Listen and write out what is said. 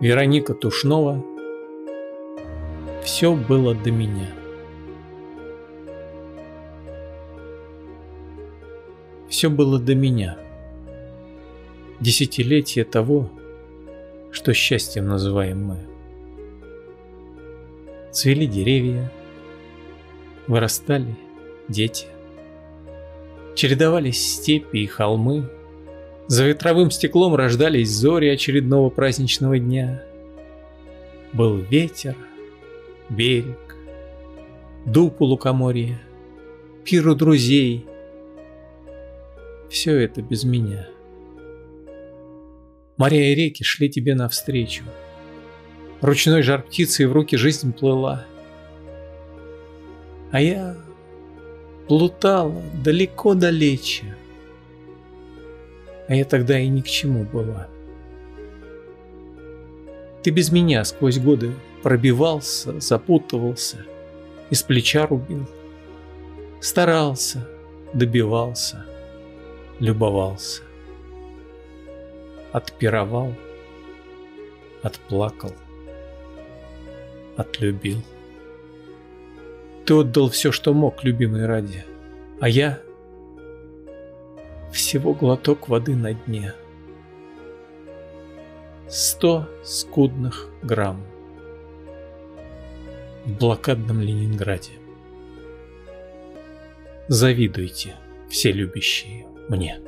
Вероника Тушнова. Все было до меня Все было до меня Десятилетие того, что счастьем называем мы. Цвели деревья, вырастали дети Чередовались степи и холмы за ветровым стеклом рождались зори очередного праздничного дня. Был ветер, берег, дуб у лукоморья, пир у друзей. Все это без меня. Моря и реки шли тебе навстречу. Ручной жар птицы в руки жизнь плыла. А я плутала далеко-далече а я тогда и ни к чему была. Ты без меня сквозь годы пробивался, запутывался, из плеча рубил. Старался, добивался, любовался. Отпировал, отплакал, отлюбил. Ты отдал все, что мог, любимый ради, а я всего глоток воды на дне. Сто скудных грамм в блокадном Ленинграде. Завидуйте, все любящие, мне.